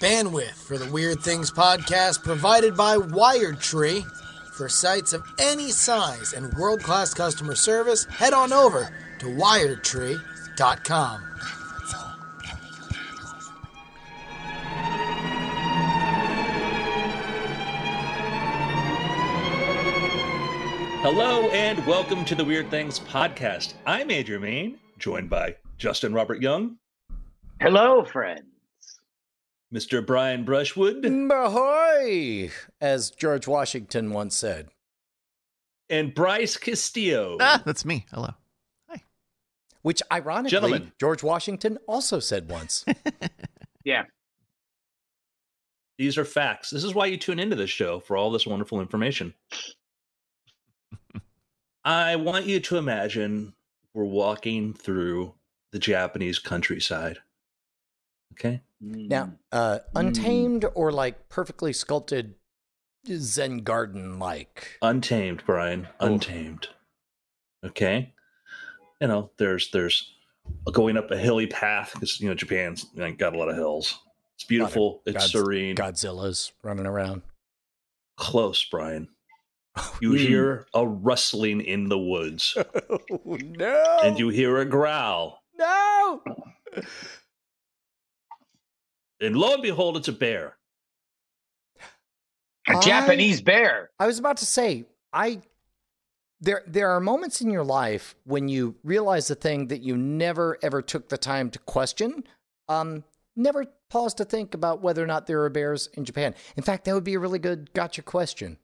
Bandwidth for the Weird Things podcast provided by Wired Tree. For sites of any size and world class customer service, head on over to wiredtree.com. Hello and welcome to the Weird Things podcast. I'm Andrew Mayne, joined by Justin Robert Young, Hello, friends. Mr. Brian Brushwood, Ahoy! As George Washington once said. and Bryce Castillo. Ah, that's me. Hello. Hi. Which, ironically, Gentlemen. George Washington also said once. Yeah. These are facts. This is why you tune into this show for all this wonderful information. I want you to imagine we're walking through the Japanese countryside. Okay? Now, uh, untamed or like perfectly sculpted Zen garden like. Untamed, Brian. Untamed. Okay? You know, there's there's going up a hilly path because you know Japan's you know, got a lot of hills. It's beautiful. It's God's- serene. Godzilla's running around. Close, Brian. You Hmm. hear a rustling in the woods, oh, no! and you hear a growl, No! and lo and behold, it's a bear. A I- Japanese bear. I was about to say, I there there are moments in your life when you realize the thing that you never ever took the time to question. Um, never pause to think about whether or not there are bears in Japan. In fact, that would be a really good gotcha question.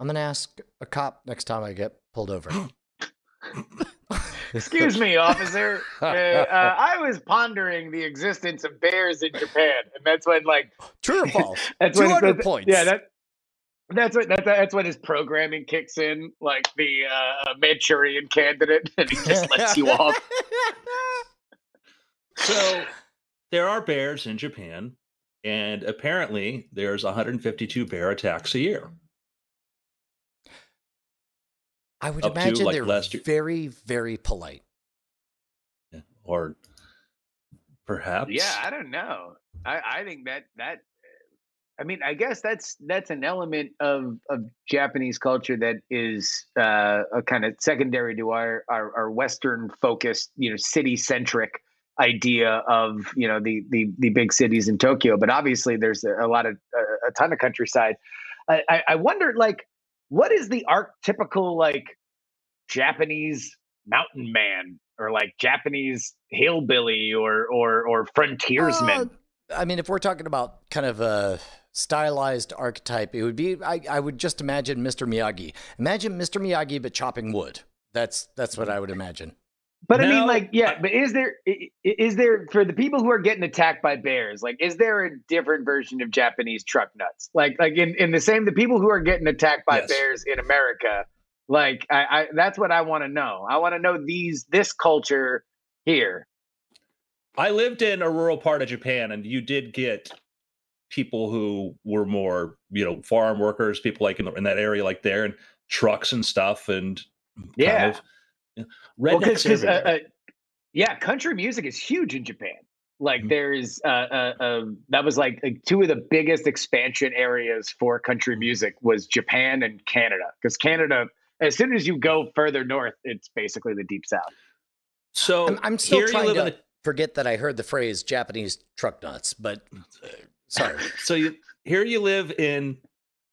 I'm gonna ask a cop next time I get pulled over. Excuse me, officer. Uh, uh, I was pondering the existence of bears in Japan, and that's when, like, True or false? that's 200 points. Yeah, that. That's what that's, that's when his programming kicks in, like the uh, Manchurian candidate, and he just lets you off. So there are bears in Japan, and apparently there's 152 bear attacks a year. I would Up to, imagine like, they're last year- very, very polite. Or perhaps. Yeah, I don't know. I, I think that that I mean, I guess that's that's an element of of Japanese culture that is uh, a kind of secondary to our our, our Western focused, you know, city centric idea of you know the the the big cities in Tokyo. But obviously, there's a, a lot of a, a ton of countryside. I, I, I wondered, like, what is the archetypical like Japanese mountain man or like Japanese hillbilly or or or frontiersman? Uh, I mean, if we're talking about kind of a stylized archetype, it would be I, I would just imagine Mr. Miyagi. Imagine Mr. Miyagi but chopping wood. That's that's what I would imagine. But I mean, like, yeah. But is there is there for the people who are getting attacked by bears? Like, is there a different version of Japanese truck nuts? Like, like in, in the same the people who are getting attacked by Yes. bears in America. Like, I, I that's what I want to know. I want to know these this culture here. I lived in a rural part of Japan, and you did get people who were more, you know, farm workers, people like in, the, in that area, like there, and trucks and stuff, and kind Yeah. of, you know, Well, because uh, uh, yeah, country music is huge in Japan. Like Mhm. there's uh, uh, uh, that was like, like two of the biggest expansion areas for country music was Japan and Canada. Because Canada, as soon as you go further north, it's basically the deep south. so I'm, I'm still trying to in the forget that I heard the phrase Japanese truck nuts, but uh, sorry. so you here you live in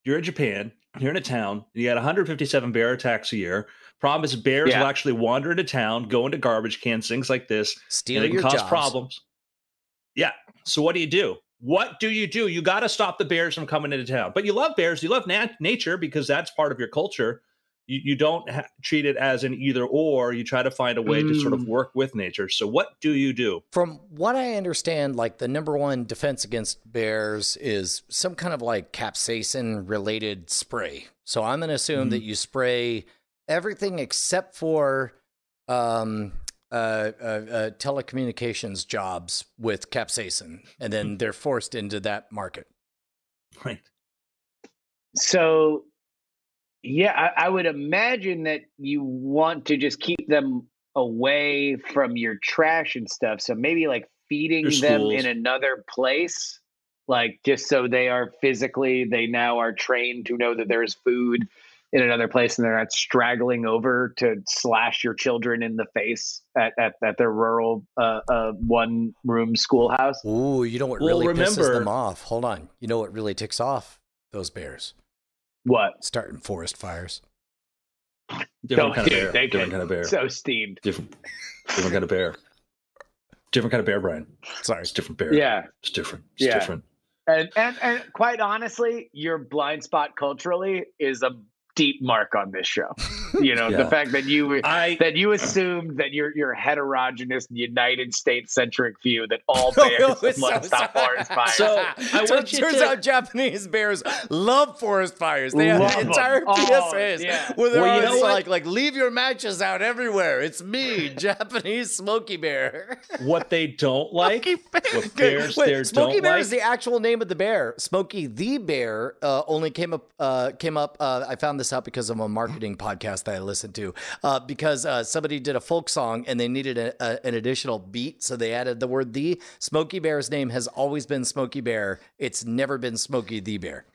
you're in Japan, you're in a town, you got 157 bear attacks a year. Problem is bears Yeah. will actually wander into town, go into garbage cans, things like this, Steal and it can cause jobs. problems. Yeah. So what do you do? What do you do? You got to stop the bears from coming into town. But you love bears, you love nat- nature because that's part of your culture. You, you don't ha- treat it as an either or. You try to find a way to sort of Mm. work with nature. So what do you do? From what I understand, like the number one defense against bears is some kind of like capsaicin related spray. So I'm going to assume that you spray everything except for um, uh, uh, uh, telecommunications jobs with capsaicin, and then they're forced into that market. Right. So, yeah, I, I would imagine that you want to just keep them away from your trash and stuff. So maybe like feeding them in another place, like just so they are physically, they now are trained to know that there's food in another place and they're not straggling over to slash your children in the face at, at, at their rural uh, uh, one room schoolhouse. Ooh, you know what Well, really pisses them off? Hold on. You know what really ticks off those bears? What? Starting forest fires. Different kind of bear. Different get kind of bear. So steamed. different, different kind of bear. Different kind of bear, Brian. Sorry. It's different bear. Yeah. It's different. It's Yeah. different. And, and and quite honestly, your blind spot culturally is a deep mark on this show. You know, Yeah. the fact that you I that you assumed that your your heterogeneous United States centric view that all Oh, bears must so stop forest fires. So, I Turns- want turns to- out Japanese bears love forest fires. They have entire Oh, PSAs yeah. where they're Well, you always know like, like, leave your matches out everywhere. It's me, Japanese Smokey Bear. what they don't like, what bears Wait, there Smokey don't Bear like. is the actual name of the bear. Smokey the Bear uh, only came up. Uh, came up. Uh, I found this out because of a marketing podcast that I listened to. Uh, because uh, somebody did a folk song and they needed a, a, an additional beat, so they added the word "the." Smokey Bear's name has always been Smokey Bear. It's never been Smokey the Bear.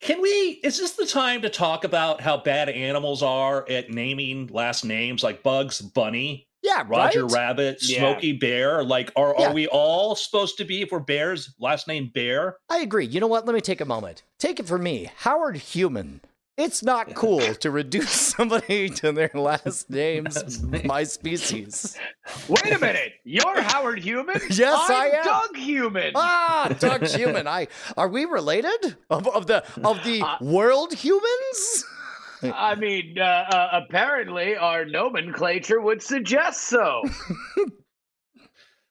Can we? Is this the time to talk about how bad animals are at naming last names like Bugs Bunny, Yeah, Roger right? Rabbit, Yeah. Smokey Bear? Like, are Yeah. are we all supposed to be if we're bears? Last name Bear? I agree. You know what? Let me take a moment. Take it from me, Howard Human. It's not cool to reduce somebody to their last names, my species. Wait a minute, you're Howard Human. Yes, I'm I am. Doug Human. Ah, Doug Human. I are we related of, of the of the Uh, world humans? I mean, uh, uh, apparently our nomenclature would suggest so.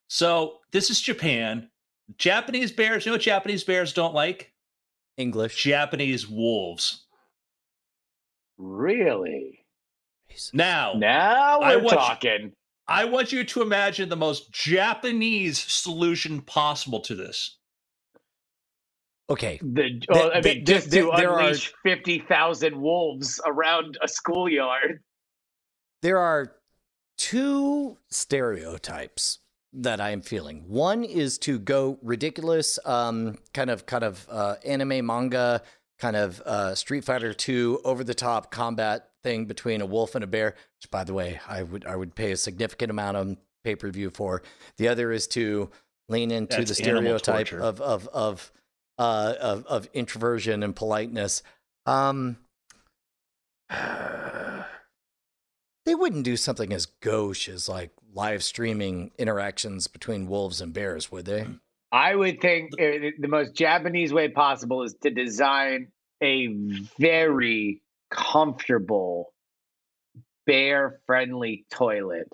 So this is Japan. Japanese bears. You know what Japanese bears don't like? English. Japanese wolves. Really? Now, Now we're want you- talking. I want you to imagine the most Japanese solution possible to this. Okay. The, oh, I mean, th- just th- to there are- unleash fifty thousand wolves around a schoolyard. There are two stereotypes that I am feeling. One is to go ridiculous, um, kind of, kind of uh, anime manga, kind of uh, Street Fighter Two over the top combat thing between a wolf and a bear. Which, by the way, I would I would pay a significant amount on pay per view for. The other is to lean into That's the stereotype of of of uh, of of introversion and politeness. Um, they wouldn't do something as gauche as like live streaming interactions between wolves and bears, would they? I would think the most Japanese way possible is to design a very comfortable, bear-friendly toilet,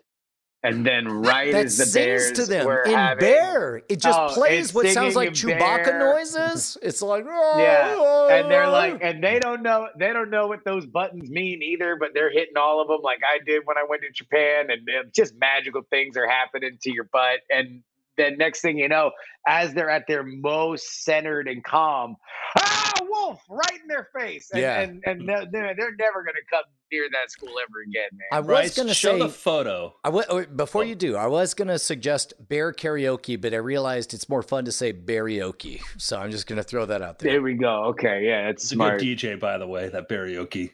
and then right that as the sings bears to them were in having, bear. It just Oh, plays what sounds like Chewbacca bear. noises. It's like Yeah, and they're like, and they don't know, they don't know what those buttons mean either, but they're hitting all of them like I did when I went to Japan, and uh, just magical things are happening to your butt, and then next thing you know, as they're at their most centered and calm, ah, wolf, right in their face, and Yeah. and, and they're, they're they're never gonna come near that school ever again, man. I was gonna show say the photo. I w- oh, before Oh. you do, I was gonna suggest bear karaoke, but I realized it's more fun to say barioke, so I'm just gonna throw that out there. there we go. Okay, yeah, that's It's a smart. good DJ, by the way. That karaoke.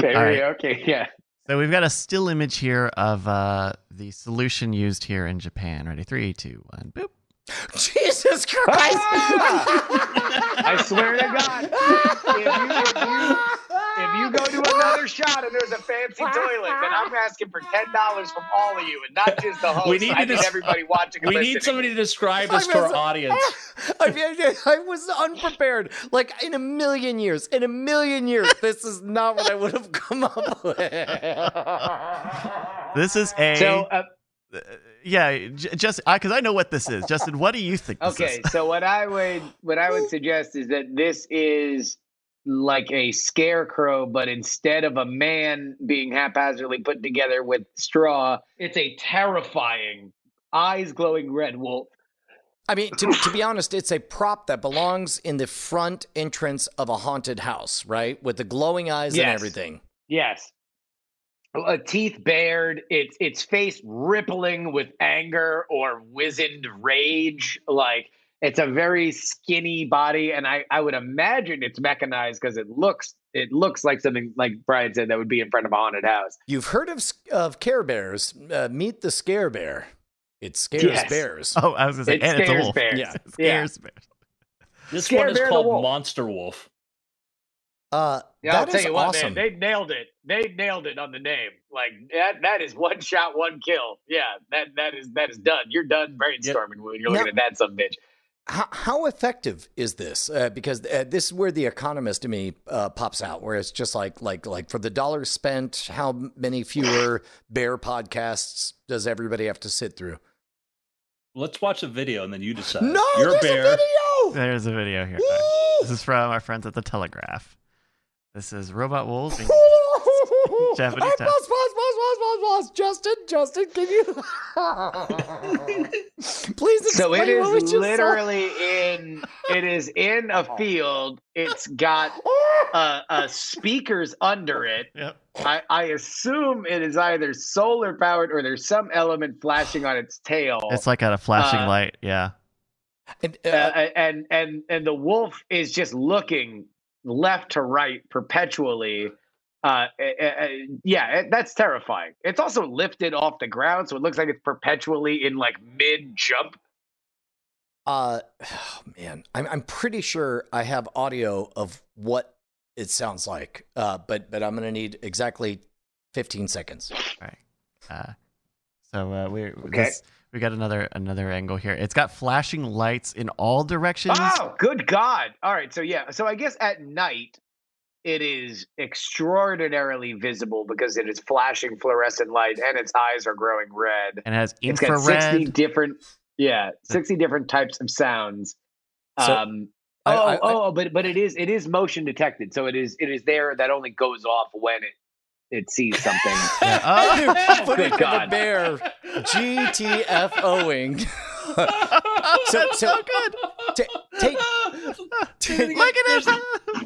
Very All right. okay, yeah. So we've got a still image here of uh, the solution used here in Japan. Ready? Three, two, one, boop. Jesus Christ! I swear to God, if you, if you if you go to another shot and there's a fancy toilet, then I'm asking for ten dollars from all of you, and not just the host. We need I to need dis- everybody watching. We listening. need somebody to describe this I to our audience. I, mean, I was unprepared. Like in a million years, in a million years, this is not what I would have come up with. This is a So, uh, uh, yeah, j- just because I know what this is. Justin, what do you think? This okay, is? so what I would what I would suggest is that this is like a scarecrow, but instead of a man being haphazardly put together with straw, it's a terrifying, eyes glowing red wolf. I mean, to, to be honest, it's a prop that belongs in the front entrance of a haunted house, right? With the glowing eyes and everything. Yes. a uh, teeth bared, its its face rippling with anger or wizened rage. Like it's a very skinny body, and I I would imagine it's mechanized because it looks it looks like something like Brian said that would be in front of a haunted house. You've heard of of Care Bears? Uh, meet the Scare Bear. It scares Yes. bears. Oh, I was gonna say, It and it's a scares wolf. bears. Yeah. It Yeah. scares bears. This Scare one is called Wolf. Monster Wolf. Uh, Yeah, I'll tell is you what, awesome. man, they nailed it. They nailed it on the name. Like that that is one shot, one kill. Yeah, that that is that is done. You're done brainstorming when you're looking Now- at that some bitch. How, how effective is this? Uh, because uh, this is where the economist in me uh, pops out, where it's just like like like for the dollars spent, how many fewer bear podcasts does everybody have to sit through? Let's watch a video and then you decide. No, You're there's bear. a video. There's a video here. This is from our friends at the Telegraph. This is robot wolves. being- Japanese Pause, time. pause, pause, pause, pause, pause. Justin, Justin, can you please explain So it what we is just saw? literally in it is in a field. It's got uh, uh, speakers under it. Yep. I, I assume it is either solar powered or there's some element flashing on its tail. It's like a flashing Uh, light. Yeah. And, uh, uh, and and and the wolf is just looking left to right perpetually. Uh, uh, uh, yeah, that's terrifying. It's also lifted off the ground, so it looks like it's perpetually in like mid jump. Uh, oh, man, I'm I'm pretty sure I have audio of what it sounds like. Uh, but but I'm gonna need exactly 15 seconds. Uh, so uh, we Okay. this, we got another another angle here. It's got flashing lights in all directions. Oh, good God! All right, so yeah, so I guess at night it is extraordinarily visible because it is flashing fluorescent light and its eyes are growing red. And it has It's got sixty different, yeah, sixty different types of sounds. So, um, I- oh, I- oh, but but it is it is motion detected, so it is it is there that only goes off when it it sees something. Yeah. Oh, of a God. bear GTFOing. so, so- so good. Ta- take Look at. I'm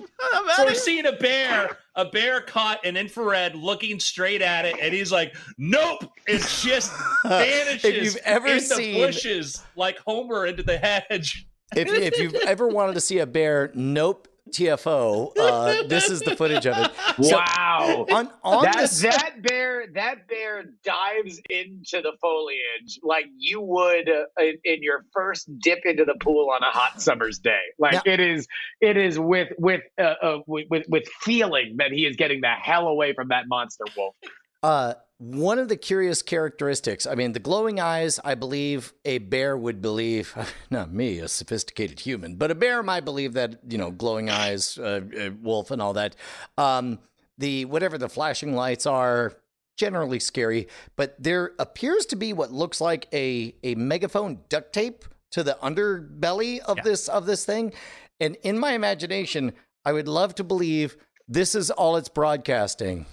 So we're seeing a bear, a bear caught in infrared, looking straight at it, and he's like, "Nope!" It just vanishes. if you've ever in seen the bushes, like Homer into the hedge. if, if you've ever wanted to see a bear, nope, TFO. Uh, this is the footage of it. So, wow. on on that this, that bear that bear dives into the foliage like you would uh, in, in your first dip into the pool on a hot summer's day like Now- it is it is with with uh, uh with, with with feeling that he is getting the hell away from that monster wolf Uh, one of the curious characteristics, I mean, the glowing eyes, I believe a bear would believe, not me, a sophisticated human, but a bear might believe that, you know, glowing eyes, uh, uh, wolf, and all that. Um, the whatever the flashing lights are, generally scary, but there appears to be what looks like a, a megaphone duct tape to the underbelly of Yeah. this of this thing. And in my imagination, I would love to believe this is all it's broadcasting.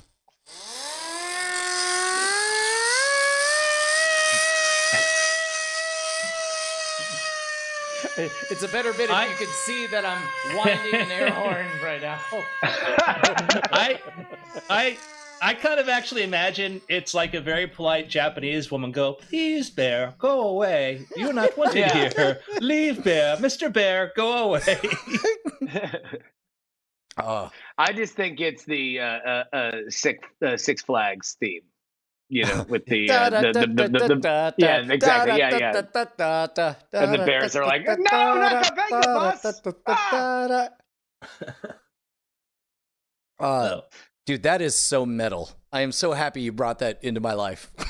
It's a better bit if I- you could see that I'm winding an air horn right now. I, I, I kind of actually imagine it's like a very polite Japanese woman go, "Please, bear, go away. You're not wanted Yeah. here. Leave, bear. Mister Bear, go away." Oh, i just think it's the uh uh, uh six uh, six flags theme you know with the uh, the, the, the, the, the yeah, exactly. Yeah, yeah. And the bears are like, "No, not the Vega bus!" Uh, So, dude, that is so metal. I am so happy you brought that into my life.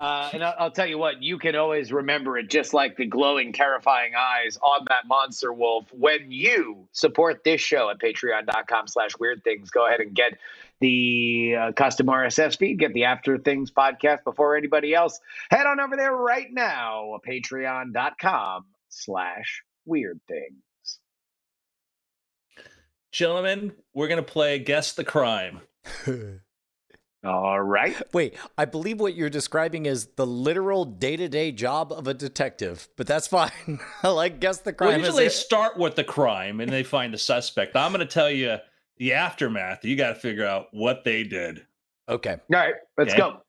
Uh, and I'll, I'll tell you what, you can always remember it just like the glowing, terrifying eyes on that monster wolf when you support this show at patreon.com slash weird things. Go ahead and get the uh, custom RSS feed, get the After Things podcast before anybody else. Head on over there right now, patreon.com slash weird things. gentlemen, we're gonna play guess the crime. All right. Wait, I believe what you're describing is the literal day to day job of a detective, but that's fine. I like guess the Well, crime. is usually they it. start with the crime and they find the suspect. I'm gonna tell you the aftermath. You got to figure out what they did. Okay. All right, let's Okay. go.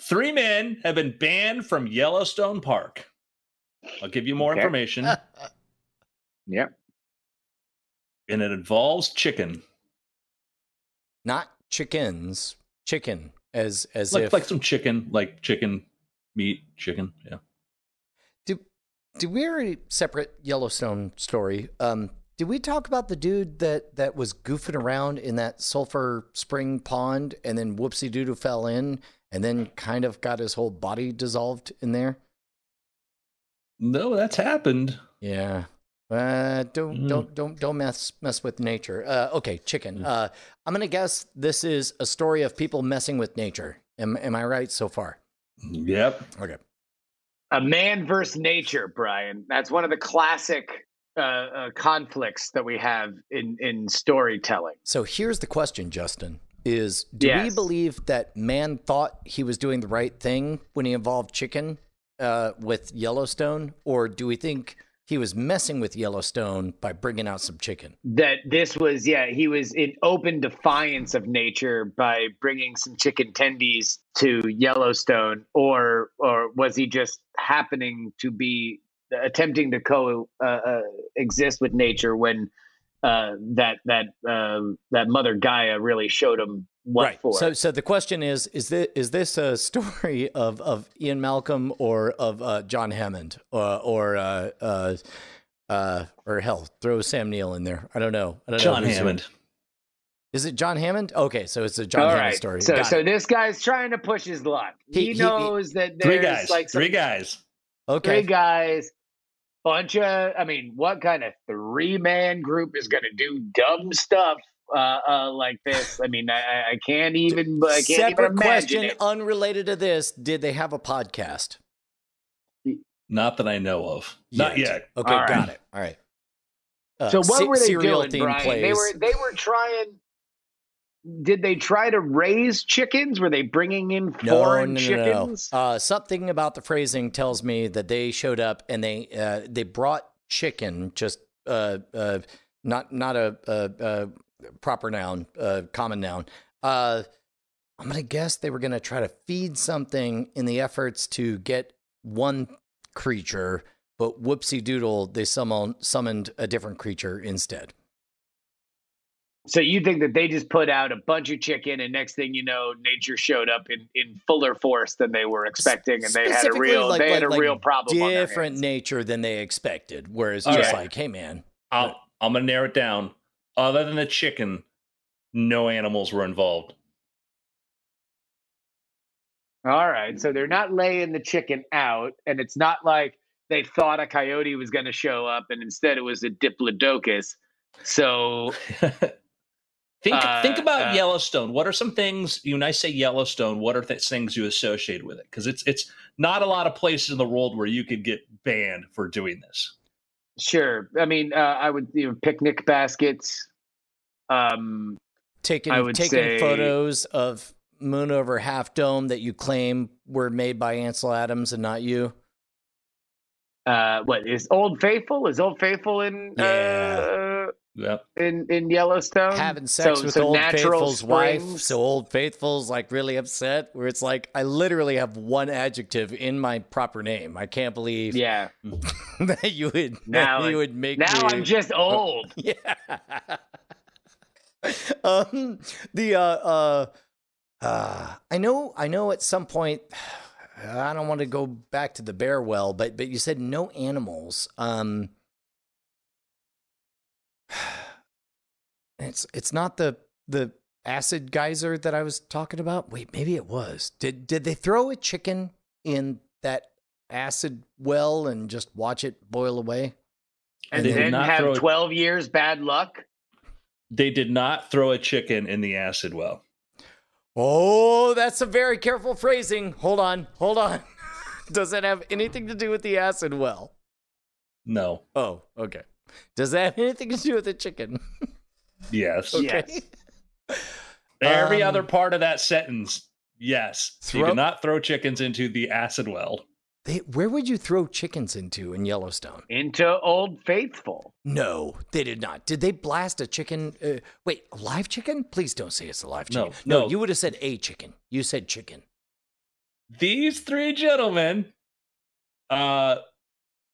Three men have been banned from Yellowstone Park. I'll give you more Okay. information, Yep. and it involves chicken, Not chickens. Chicken. As as like if like some chicken, like chicken meat, chicken. Yeah. Do did we already separate Yellowstone story? Um, did we talk about the dude that that was goofing around in that sulfur spring pond and then whoopsie doodoo fell in and then kind of got his whole body dissolved in there? No, that's happened. Yeah. Uh, don't Mm. don't don't don't mess mess with nature. Uh, okay, chicken. Uh, I'm gonna guess this is a story of people messing with nature. Am am I right so far? Yep. Okay. A man versus nature, Brian. That's one of the classic uh, uh, conflicts that we have in in storytelling. So here's the question, Justin. Is do we believe that man thought he was doing the right thing when he involved chicken uh, with Yellowstone, or do we think he was messing with Yellowstone by bringing out some chicken? That this was, yeah, he was in open defiance of nature by bringing some chicken tendies to Yellowstone, or or was he just happening to be attempting to co uh, uh, exist with nature when uh, that that um, that Mother Gaia really showed him what for? So, so the question is: is this is this a story of of Ian Malcolm or of uh, John Hammond uh, or uh, uh, uh, or hell, throw Sam Neill in there? I don't know. I don't know John who's who. Hammond. Is it John Hammond? Okay, so it's a John All Hammond right. story. So, Got so it. this guy's trying to push his luck. He- He, he- he- knows that there's Three guys. like some, Three guys. okay. three guys, bunch of. I mean, what kind of three man group is going to do dumb stuff uh, uh, like this? I mean, I, I- I can't even. I can't even Separate imagine question, it. unrelated to this. Did they have a podcast? Not that I know of. Not yet. Okay, All right. got it. All right. Uh, So what se- were they serial doing, theme Brian? They were they were trying. Did they try to raise chickens? Were they bringing in foreign no, no, no, chickens? Uh, something about the phrasing tells me that they showed up and they uh, they brought chicken, just uh, uh, not not a, a, a proper noun, common noun. Uh, I'm gonna guess they were gonna try to feed something in the efforts to get one creature, but whoopsie doodle, they summon, summoned a different creature instead. So you think that they just put out a bunch of chicken, and next thing you know, nature showed up in, in fuller force than they were expecting, and they had a real like- they had a like- real like problem. Different hands. nature than they expected. Whereas All just right. like, hey man, I'll, I'm going to narrow it down. Other than the chicken, no animals were involved. All right, so they're not laying the chicken out, and it's not like they thought a coyote was going to show up, and instead it was a diplodocus. So think Uh, think about uh, Yellowstone. What are some things you when I say Yellowstone? What are th- things you associate with it? Because it's it's not a lot of places in the world where you could get banned for doing this. sure, I mean, uh, I would you know, picnic baskets. Um, taking I would taking say- photos of moon over half dome that you claim were made by Ansel Adams and not you. uh, what is Old Faithful? Is Old Faithful in Yeah. Yeah, in in Yellowstone? Having sex So- with so Old natural Faithful's wife, so Old Faithful's like really upset. Where it's like I literally have one adjective in my proper name. I can't believe yeah. that you would Now that you would make Now me. I'm just old. Yeah. um the uh uh uh I know I know at some point I don't want to go back to the bear well, but but you said no animals. Um it's it's not the the acid geyser that I was talking about. Wait, maybe it was. Did did they throw a chicken in that acid well and just watch it boil away? And They did then not have throw it- 12 years bad luck. they did not throw a chicken in the acid well. Oh, that's a very careful phrasing. Hold on, hold on. Does that have anything to do with the acid well? No. Oh, okay. Does that have anything to do with the chicken? Yes. Okay. Every Um, other part of that sentence. Yes. you throw- did not throw chickens into the acid well. They, where would you throw chickens into in Yellowstone? Into Old Faithful. No, they did not. Did they blast a chicken? Uh, wait, a live chicken? Please don't say it's a live No, chicken. no. you would have said a chicken. You said chicken. These three gentlemen, uh,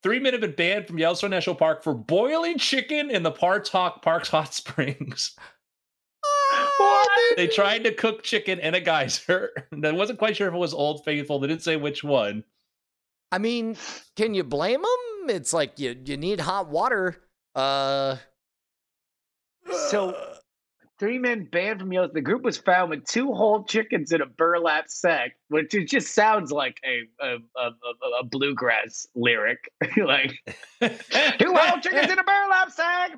three men have been banned from Yellowstone National Park for boiling chicken in the Parks Hot Parks Hot Springs. What? they tried to cook chicken in a geyser. I wasn't quite sure if it was Old Faithful. They didn't say which one. I mean, can you blame them? It's like you you need hot water. Uh, So three men banned from Yellowstone. The group was found with two whole chickens in a burlap sack, which it just sounds like a a, a, a, a bluegrass lyric. like two whole chickens in a burlap sack.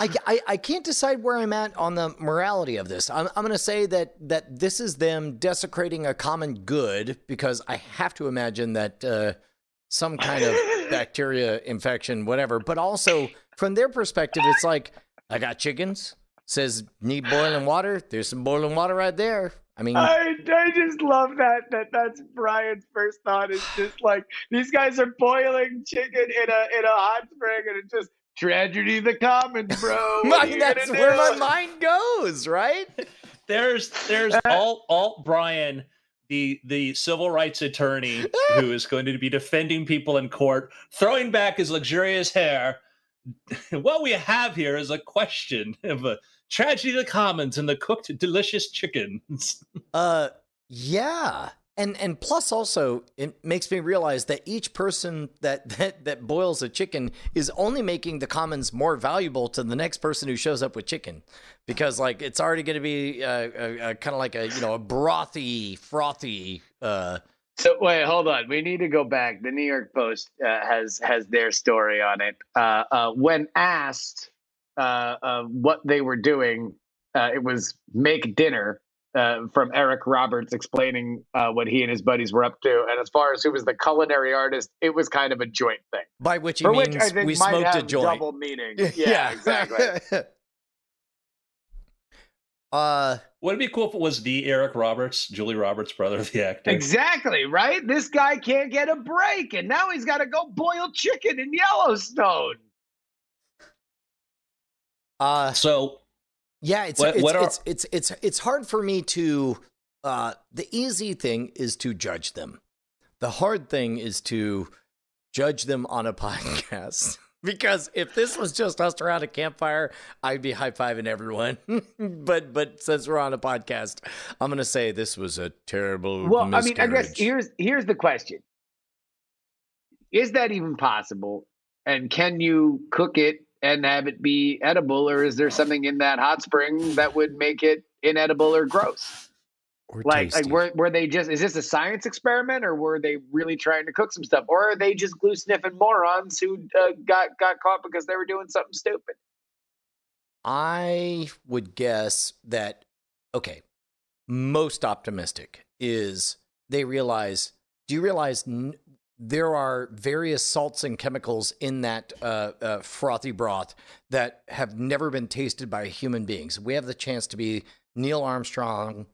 I, I, I can't decide where I'm at on the morality of this. I'm, I'm going to say that that this is them desecrating a common good because I have to imagine that uh, some kind of bacteria infection, whatever. But also from their perspective, it's like I got chickens. Says need boiling water. There's some boiling water right there. I mean, I, I just love that that that's Brian's first thought is just like these guys are boiling chicken in a in a hot spring and it's just tragedy the commons, bro. What I are mean, you that's where do? my mind goes, right? There's there's uh, alt alt Brian, the the civil rights attorney who is going to be defending people in court, throwing back his luxurious hair. what we have here is a question of a tragedy of the commons and the cooked delicious chickens. Uh, yeah, and and plus also it makes me realize that each person that that that boils a chicken is only making the commons more valuable to the next person who shows up with chicken, because like it's already going to be uh, a, a, kind of like a you know a brothy, frothy. Uh, So wait, hold on. We need to go back. The New York Post uh, has has their story on it. Uh, uh, when asked uh, uh, what they were doing, uh, it was make dinner. Uh, from Eric Roberts explaining uh, what he and his buddies were up to, and as far as who was the culinary artist, it was kind of a joint thing. by which he For means which I think we smoked a joint. double meaning. Yeah, exactly. uh, Would it be cool if it was the Eric Roberts, Julia Roberts' brother, of the actor? Exactly, right? This guy can't get a break, and now he's got to go boil chicken in Yellowstone. uh, So Yeah, it's What- it's, what are- it's it's it's it's hard for me to. Uh, the easy thing is to judge them. The hard thing is to judge them on a podcast. Because if this was just us around a campfire, I'd be high fiving everyone. but but since we're on a podcast, I'm gonna say this was a terrible. Well, I mean, I guess here's here's the question: Is that even possible? And can you cook it and have it be edible, or is there something in that hot spring that would make it inedible or gross? Or Like, like were were they just is this a science experiment, or were they really trying to cook some stuff, or are they just glue sniffing morons who uh, got got caught because they were doing something stupid? I would guess that, okay, most optimistic is they realize, do you realize n- there are various salts and chemicals in that uh, uh, frothy broth that have never been tasted by human beings? We have the chance to be Neil Armstrong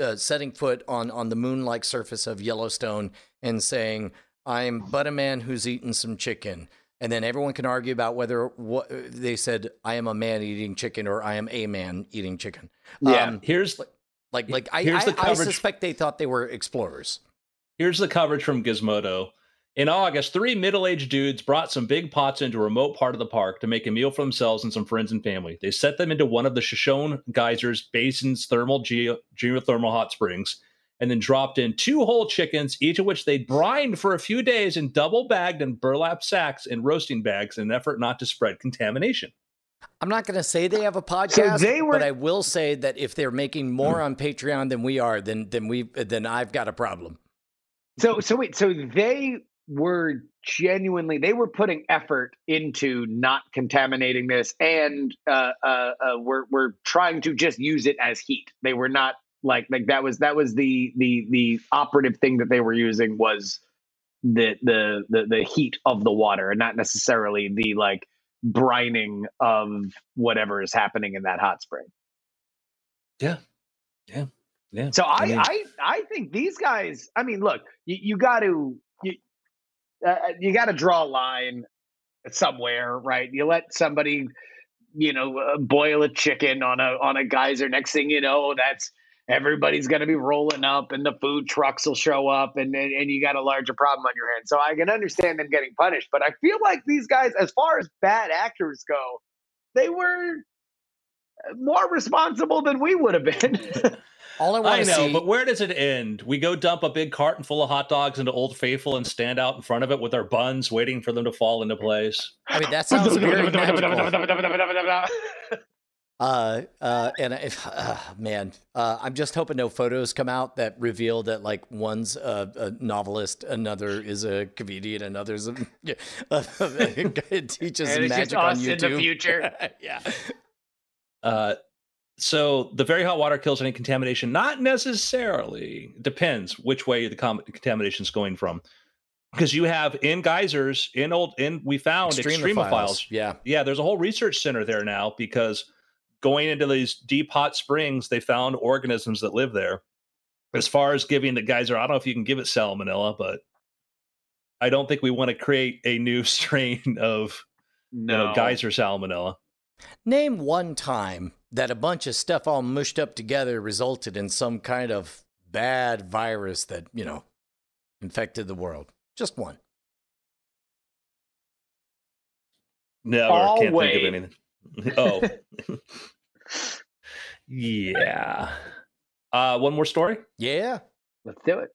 uh, setting foot on, on the moon like surface of Yellowstone and saying, I'm but a man who's eaten some chicken and then everyone can argue about whether what they said I am a man eating chicken or I am a man eating chicken. Yeah. Um, here's like like I, Here's I, the I coverage- suspect they thought they were explorers. Here's the coverage from Gizmodo. In August, three middle aged dudes brought some big pots into a remote part of the park to make a meal for themselves and some friends and family. They set them into one of the Shoshone Geysers Basin's thermal geo- geothermal hot springs and then dropped in two whole chickens, each of which they brined for a few days and double bagged in burlap sacks and roasting bags in an effort not to spread contamination. I'm not going to say they have a podcast, they were- but I will say that if they're making more on Patreon than we are, then then we then I've got a problem. So so wait, so they were genuinely they were putting effort into not contaminating this and uh uh, uh were were trying to just use it as heat. They were not like like that was that was the the the operative thing that they were using was the the the the heat of the water and not necessarily the like brining of whatever is happening in that hot spring. Yeah. Yeah. Yeah. So I, I mean- I, I think these guys. I mean, look, you, you got to. You, uh, you got to draw a line somewhere, right? You let somebody, you know, uh, boil a chicken on a on a geyser. Next thing you know, that's everybody's going to be rolling up, and the food trucks will show up, and, and and you got a larger problem on your hands. So I can understand them getting punished, but I feel like these guys, as far as bad actors go, they were more responsible than we would have been. All I I want to know, see, but where does it end? We go dump a big carton full of hot dogs into Old Faithful and stand out in front of it with our buns, waiting for them to fall into place. I mean, that sounds very magical. Uh, uh, and if, uh, man, uh, I'm just hoping no photos come out that reveal that like one's a, a novelist, another is a comedian, another's a, it teaches And it's just magic on us in the YouTube. future. yeah. Uh, so the very hot water kills any contamination? Not necessarily. Depends which way the com- contamination is going from. Because you have in geysers, in old, in we found extremophiles. Yeah. Yeah, there's a whole research center there now because going into these deep hot springs, they found organisms that live there. As far as giving the geyser, I don't know if you can give it salmonella, but I don't think we want to create a new strain of you know, geyser salmonella. Name one time that a bunch of stuff all mushed up together resulted in some kind of bad virus that, you know, infected the world. Just one. No, I'll can't wait. think of anything. Oh, yeah. Uh, one more story. Yeah. Let's do it.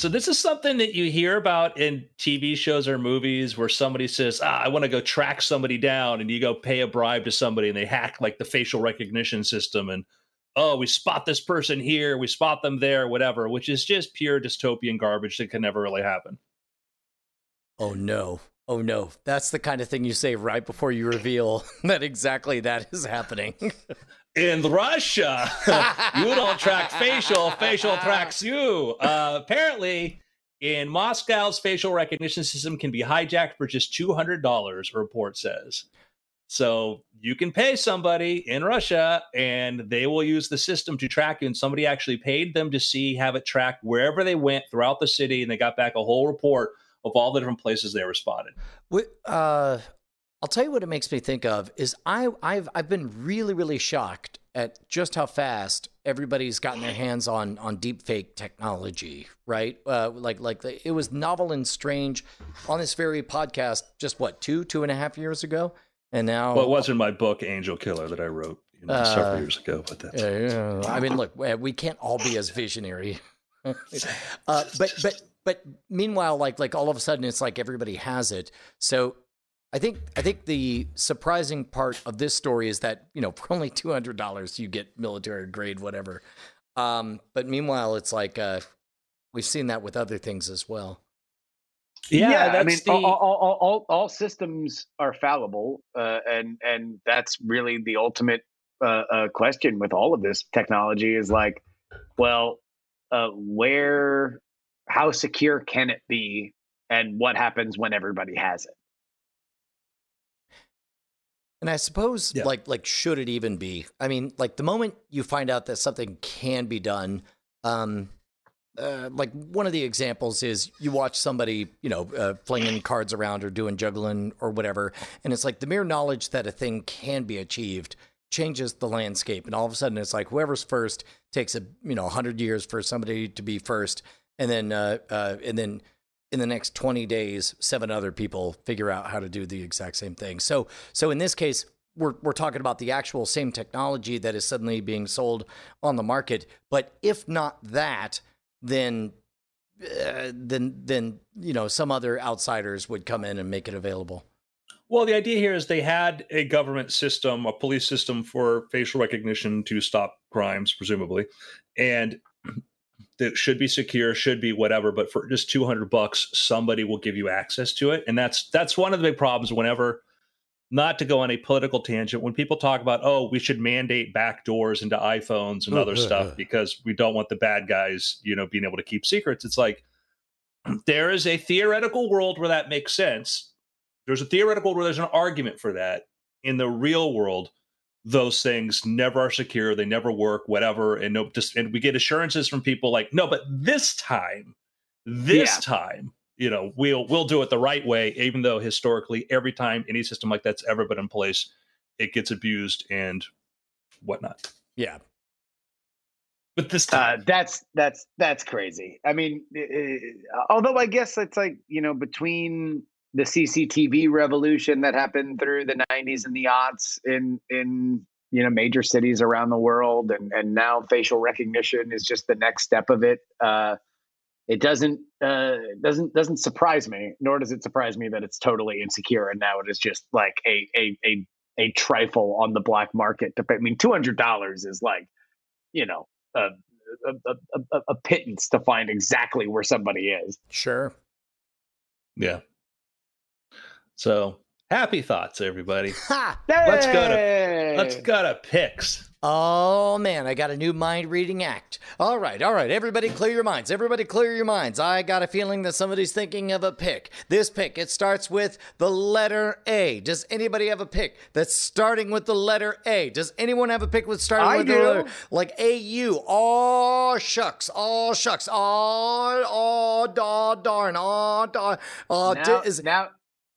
So this is something that you hear about in TV shows or movies where somebody says, ah, "I want to go track somebody down," and you go pay a bribe to somebody, and they hack like the facial recognition system, and oh, we spot this person here, we spot them there, whatever, which is just pure dystopian garbage that can never really happen. Oh no. Oh no. That's the kind of thing you say right before you reveal that exactly that is happening. in Russia. you don't track facial, facial tracks you. Uh, apparently, in Moscow's facial recognition system can be hijacked for just $200, a report says. So you can pay somebody in Russia and they will use the system to track you. And somebody actually paid them to see, have it track wherever they went throughout the city. And they got back a whole report of all the different places they were spotted. Uh, I'll tell you what it makes me think of is I, I've I've been really really shocked at just how fast everybody's gotten their hands on on deep fake technology. Right, uh, like like the, it was novel and strange on this very podcast just what two two and a half years ago, and now Well, it wasn't my book, Angel Killer, that I wrote you know, several Uh, years ago, but that's. Yeah, I mean, look, we can't all be as visionary. uh, but but but meanwhile, like like all of a sudden, it's like everybody has it. So I think I think the surprising part of this story is that you know for only two hundred dollars you get military grade whatever. Um, but meanwhile, it's like uh, we've seen that with other things as well. Yeah, I mean, the- all, all, all, all, all systems are fallible, uh, and and that's really the ultimate uh, uh, question with all of this technology is like, well, uh, where, how secure can it be, and what happens when everybody has it? And I suppose, Yeah. like, like, should it even be? I mean, like, the moment you find out that something can be done, um, uh, like one of the examples is you watch somebody, you know, uh, flinging cards around or doing juggling or whatever, and it's like the mere knowledge that a thing can be achieved changes the landscape, and all of a sudden it's like whoever's first takes a you know hundred years for somebody to be first, and then uh, uh, and then in the next 20 days seven other people figure out how to do the exact same thing. So so in this case we're, we're talking about the actual same technology that is suddenly being sold on the market. But if not that then uh, then then you know some other outsiders would come in and make it available. Well, the idea here is they had a government system, a police system for facial recognition to stop crimes, presumably, and that should be secure, should be whatever. But for just two hundred bucks, somebody will give you access to it, and that's that's one of the big problems. Whenever, not to go on a political tangent, when people talk about oh, we should mandate back doors into iPhones and oh, other stuff because we don't want the bad guys, you know, being able to keep secrets. It's like there is a theoretical world where that makes sense there's a theoretical world where there's an argument for that in the real world those things never are secure they never work whatever and no just and we get assurances from people like no but this time this Yeah. time you know we'll we'll do it the right way even though historically every time any system like that's ever been in place it gets abused and whatnot Yeah. but this Uh, time that's that's that's crazy. I mean, i- i- although I guess it's like you know between the CCTV revolution that happened through the '90s and the aughts in in you know major cities around the world, and and now facial recognition is just the next step of it. Uh, it doesn't uh, doesn't doesn't surprise me, nor does it surprise me that it's totally insecure and now it is just like a a a a trifle on the black market. To pay. I mean, two hundred dollars is like you know a, a, a, a, a pittance to find exactly where somebody is. Sure. yeah so happy thoughts everybody Ha! Let's go to- let's go to picks Oh man, I got a new mind reading act. All right, all right, everybody clear your minds. Everybody clear your minds. I got a feeling that somebody's thinking of a pick. This pick, it starts with the letter A. Does anybody have a pick that's starting with the letter A? Does anyone have a pick with starting I with do. the letter like A U? Oh shucks, oh shucks, oh oh da darn, oh darn. Oh, now, di- is, now,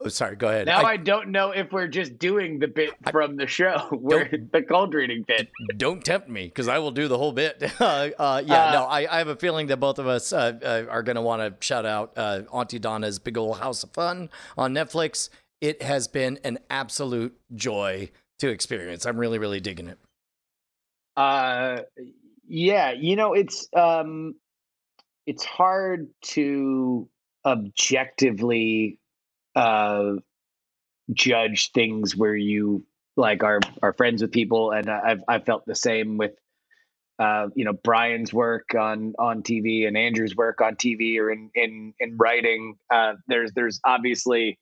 oh, sorry, go ahead. now I- I, don't know if we're just doing the bit from the show, where the cold reading bit. don't tempt me because I will do the whole bit. uh, uh, yeah, Uh, no, I, I have a feeling that both of us uh, uh, are going to want to shout out uh, Auntie Donna's Big Ol' House of Fun on Netflix. It has been an absolute joy to experience. I'm really, really digging it. Uh, yeah, you know, it's um, it's hard to objectively uh judge things where you like are are friends with people, and I've I've felt the same with uh you know Brian's work on on TV and Andrew's work on TV or in in in writing. Uh, there's there's obviously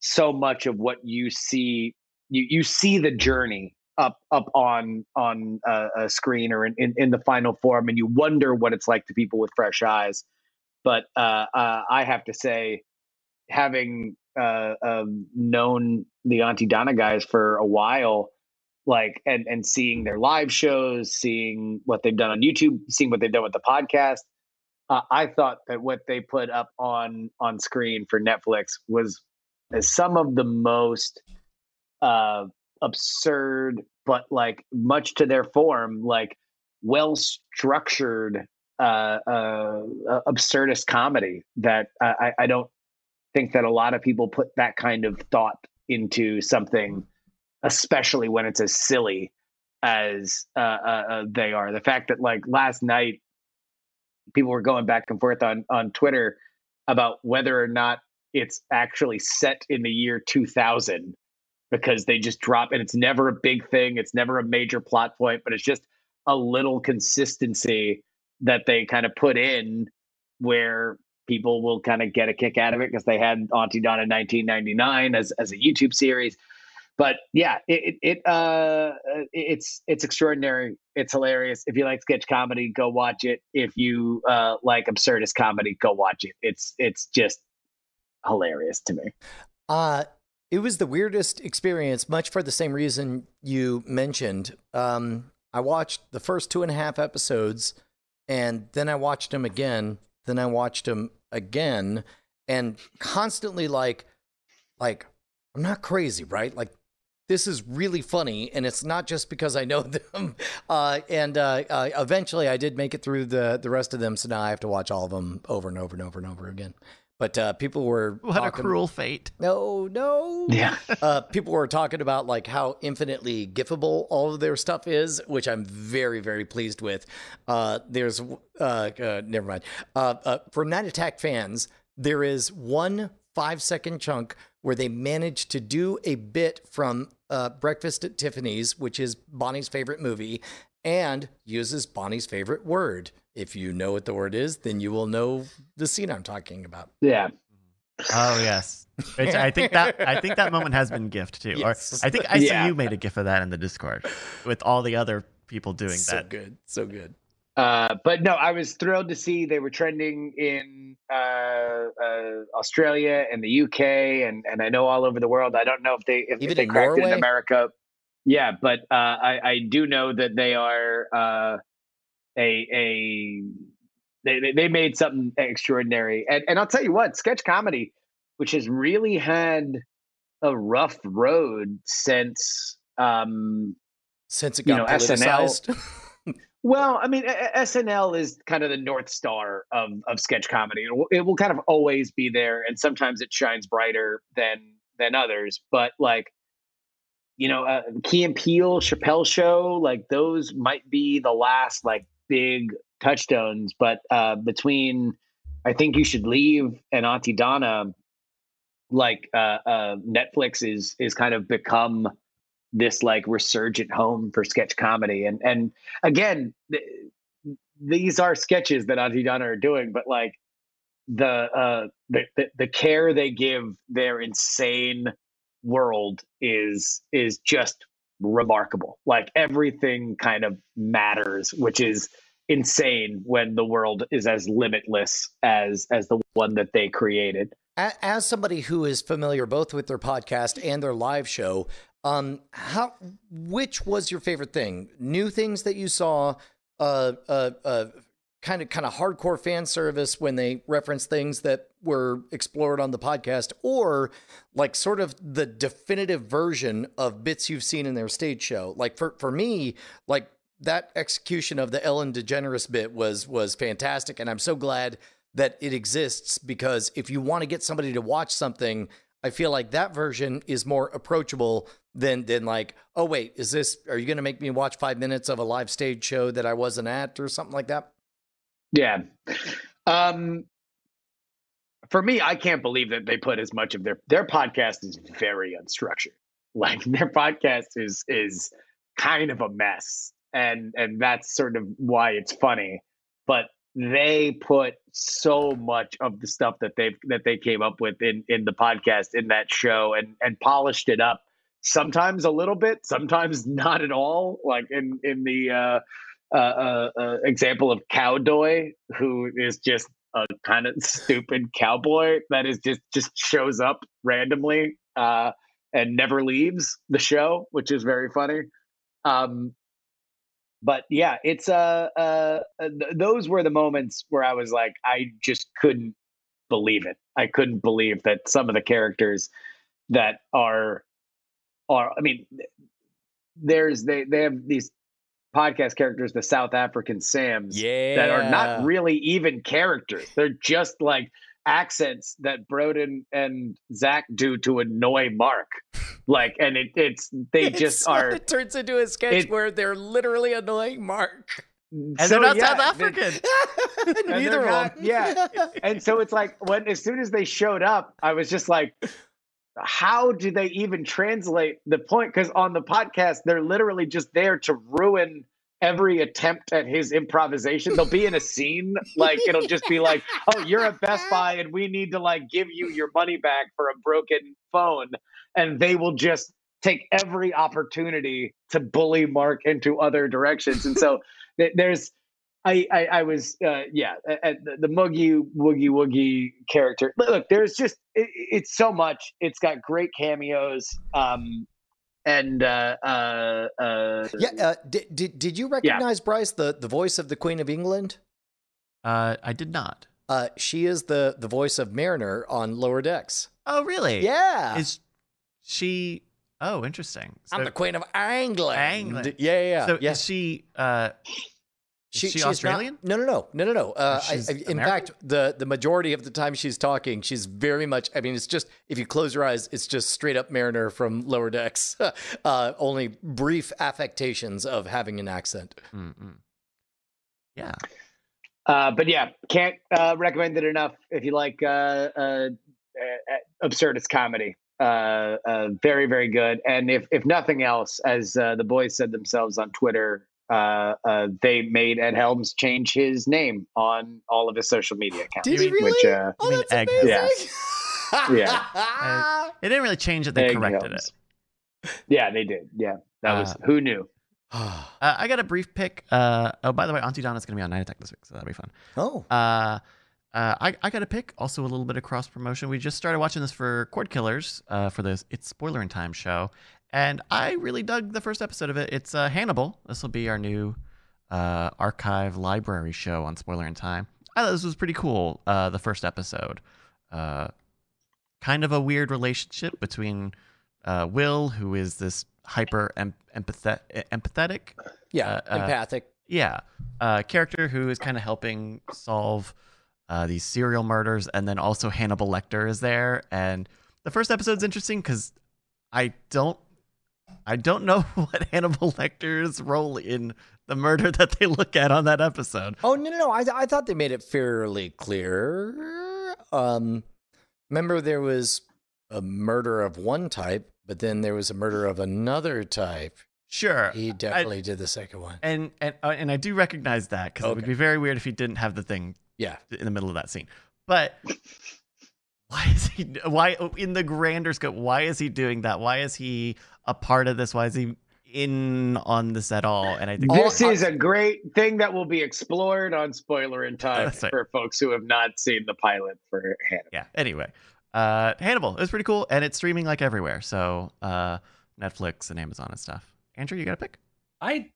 so much of what you see you you see the journey up up on on a, a screen or in, in in the final form and you wonder what it's like to people with fresh eyes but uh, uh i have to say having uh, um, known the auntie donna guys for a while like and and seeing their live shows seeing what they've done on youtube seeing what they've done with the podcast uh, i thought that what they put up on on screen for netflix was some of the most uh absurd but like much to their form like well structured uh uh uh, absurdist comedy that I I don't think that a lot of people put that kind of thought into something especially when it's as silly as uh, uh, uh, they are. The fact that like last night people were going back and forth on on twitter about whether or not it's actually set in the year 2000 because they just drop and it's never a big thing it's never a major plot point but it's just a little consistency that they kind of put in where people will kind of get a kick out of it because they had auntie donna 1999 as, as a youtube series. But yeah it, it uh it's it's extraordinary. It's hilarious. If you like sketch comedy go watch it. If you uh like absurdist comedy go watch it. It's it's just hilarious to me. Uh, it was the weirdest experience, much for the same reason you mentioned. Um, I watched the first two and a half episodes, and then I watched them again. Then I watched them again, and constantly like, like I'm not crazy, right? Like this is really funny, and it's not just because I know them. Uh, and uh, uh, eventually, I did make it through the the rest of them, so now I have to watch all of them over and over and over and over again. But uh, people were What a cruel fate. no, no. yeah Uh, people were talking about like how infinitely gifable all of their stuff is, which I'm very, very pleased with. Uh, there's, uh, uh, never mind. Uh, uh, for Night Attack fans, there is one five second chunk where they managed to do a bit from uh, Breakfast at Tiffany's, which is Bonnie's favorite movie, and uses Bonnie's favorite word. If you know what the word is, then you will know the scene I'm talking about. yeah Oh yes. Which I think that I think that moment has been gift too. Yes. Or I think I see you made a gif of that in the Discord with all the other people doing so that. So good, so good. Uh, but no, I was thrilled to see they were trending in uh, uh, Australia and the UK, and, and I know all over the world. I don't know if they if, if they in cracked it Norway? in America. Yeah, but uh, I I do know that they are uh, a a they, they made something extraordinary. And and I'll tell you what, sketch comedy, which has really had a rough road since um Since it You got know, SNL well, I mean, SNL is kind of the north star of of sketch comedy. It will, it will kind of always be there, and sometimes it shines brighter than than others. But like, you know, uh, Key and Peele, Chappelle Show, like those might be the last like big touchstones. But uh, between, I think you should leave and Auntie Donna, like uh, uh, Netflix is is kind of become this like resurgent home for sketch comedy and and again th- these are sketches that Auntie Donna are doing but like the uh the, the the care they give their insane world is is just remarkable like everything kind of matters which is insane when the world is as limitless as as the one that they created As somebody who is familiar both with their podcast and their live show, um, how which was your favorite thing? New things that you saw, uh, uh, uh, kind of kind of hardcore fan service when they reference things that were explored on the podcast, or like sort of the definitive version of bits you've seen in their stage show. Like for for me, like that execution of the Ellen DeGeneres bit was was fantastic, and I'm so glad that it exists because if you want to get somebody to watch something, I feel like that version is more approachable than than like, oh wait, is this? Are you going to make me watch five minutes of a live stage show that I wasn't at or something like that? Yeah. Um for me, I can't believe that they put as much of their their podcast is very unstructured. Like their podcast is is kind of a mess. And and that's sort of why it's funny. But they put so much of the stuff that they've that they came up with in in the podcast in that show and and polished it up sometimes a little bit sometimes not at all like in in the uh uh, example of Cowdoy, who is just a kind of stupid cowboy that is just just shows up randomly uh, and never leaves the show, which is very funny. Um, but yeah, it's uh, uh, th- those were the moments where I was like, I just couldn't believe it. I couldn't believe that some of the characters that are are. I mean, there's they they have these podcast characters, the South African Sams, Yeah, that are not really even characters. They're just like accents that Broden and Zach do to annoy Mark. Like, and it, it's they It's just are. It turns into a sketch it- where they're literally annoying Mark. And so, they're not yeah, South African. Neither they're of them. yeah. and so it's like when as soon as they showed up, I was just like, how do they even translate the point? Because on the podcast, they're literally just there to ruin every attempt at his improvisation. They'll be in a scene, like it'll just be like, oh, you're at Best Buy and we need to like give you your money back for a broken phone. And they will just take every opportunity to bully Mark into other directions. And so th- there's I, I, I was, uh, yeah, uh, uh, the, the Muggy Woogie Woogie character. Look, look, there's just, it, it's so much. It's got great cameos. Um, and, uh, uh, uh, Yeah, uh, did, did did you recognize Bryce the the voice of the Queen of England? Uh, I did not. Uh, she is the the voice of Mariner on Lower Decks. Oh, really? Yeah, Is she? Oh, interesting. So, I'm the Queen of England. England. Yeah, yeah, yeah. so yeah. is she? Uh, is she, she's not- Australian? no, no, no, no, no, no. Uh, I, I- in American? fact, the the majority of the time she's talking, she's very much. I mean, it's just if you close your eyes, it's just straight up Mariner from Lower Decks. uh, only brief affectations of having an accent. Mm-mm. Yeah. uh, but yeah, can't, uh, recommend it enough if you like, uh, uh, uh absurdist comedy. Uh, uh, very, very good. And if, if nothing else, as, uh, the boys said themselves on Twitter, uh, uh, they made Ed Helms change his name on all of his social media accounts. Did he really? Which, uh, oh, mean that's egg. amazing. Yeah. It didn't really change it. They Egg corrected Helms. it. Yeah, they did. Yeah, that was Uh, who knew. Uh, I got a brief pick. Uh, oh, by the way, Auntie Donna's going to be on Night Attack this week, so that'll be fun. oh, Uh, uh, I, I got a pick. Also, a little bit of cross promotion. We just started watching this for Cord Killers uh, for this It's Spoiler in Time show, and I really dug the first episode of it. It's uh, Hannibal. This will be our new uh, archive library show on Spoiler in Time. I thought this was pretty cool. Uh, the first episode, uh, kind of a weird relationship between uh, Will, who is this hyper em- empathet- empathetic, Yeah, Uh, empathic. yeah, uh, character who is kind of helping solve uh, these serial murders, and then also Hannibal Lecter is there. And the first episode's interesting because I don't, I don't know what Hannibal Lecter's role in the murder that they look at on that episode. Oh no, no, no! I I thought they made it fairly clear. Um, remember there was a murder of one type, but then there was a murder of another type. Sure, He definitely did the second one. and and uh, and I do recognize that because it would be very weird if he didn't have the thing Yeah, in the middle of that scene. But why is he? Why in the grander scope? Why is he doing that? Why is he a part of this? Why is he in on this at all? And I think This All- is a great thing that will be explored on Spoiler in Time That's right. for folks who have not seen the pilot for Hannibal. yeah. Anyway, uh, Hannibal. It was pretty cool, and it's streaming like everywhere. So uh, Netflix and Amazon and stuff. Andrew, you got a pick? I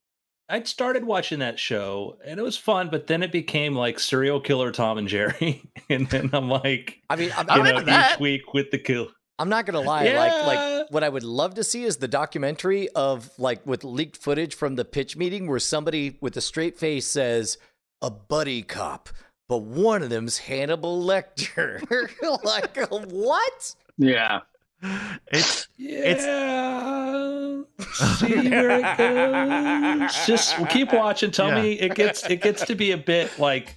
I'd started watching that show and it was fun, but then it became like serial killer Tom and Jerry, and then I'm like, I mean, I'm, I'm you know, into that. each week with the kill. I'm not gonna lie. Like, Yeah. like what I would love to see is the documentary of like with leaked footage from the pitch meeting where somebody with a straight face says a buddy cop, but one of them's Hannibal Lecter. like what? Yeah. It's Yeah. See where it goes. Just keep watching. Tell Yeah. me it gets it gets to be a bit like.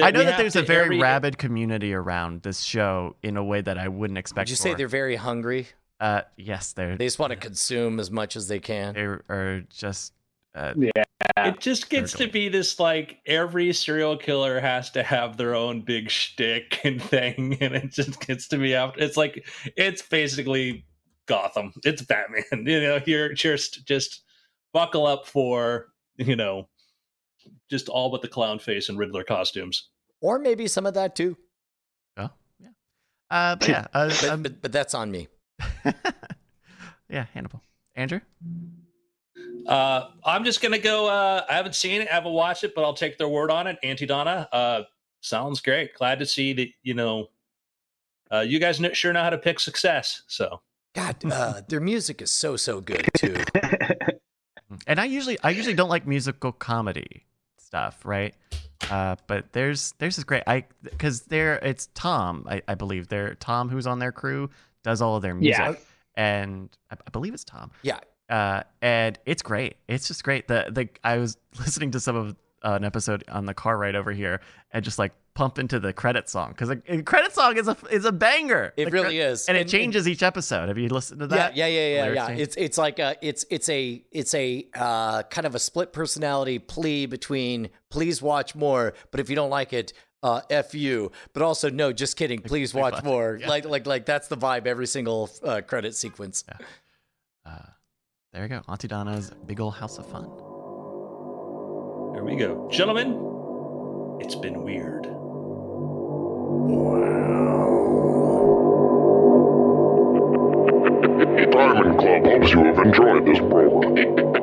I know that there's a very every- rabid community around this show in a way that I wouldn't expect. Would you say they're very hungry? Uh, yes, they're They just want to consume as much as they can. they are just uh, It just gets to be this like every serial killer has to have their own big shtick and thing, and it just gets to be after. It's like it's basically Gotham. It's Batman. You know, you're just just buckle up for you know just all but the clown face and Riddler costumes. Or maybe some of that too. oh yeah, uh, but yeah, uh, But, um, but, but that's on me. yeah, Hannibal, Andrew. Uh, I'm just gonna go. Uh, I haven't seen it, I haven't watched it, but I'll take their word on it. Auntie Donna, uh, sounds great. Glad to see that. You know, uh, you guys kn- sure know how to pick success. So God, uh, their music is so so good too. And I usually I usually don't like musical comedy stuff, right? Uh, but there's there's this great I because there it's Tom I, I believe there Tom who's on their crew does all of their music Yeah. and I, I believe it's Tom Yeah, uh, and it's great. It's just great. The the I was listening to some of uh, an episode on the car ride over here, and just like pump into the credit song because the credit song is a is a banger. it The really cre- is, and it changes each episode. Have you listened to that? yeah, yeah, yeah, yeah. change? It's it's like a it's it's a it's a uh, kind of a split personality plea between please watch more, but if you don't like it, uh, f you. But also no, just kidding. Please watch more. Yeah. Like like like that's the vibe every single uh, credit sequence. Uh, there you go. Auntie Donna's big old house of fun. There we go, gentlemen. It's been weird. Diamond Club hopes you have enjoyed this program.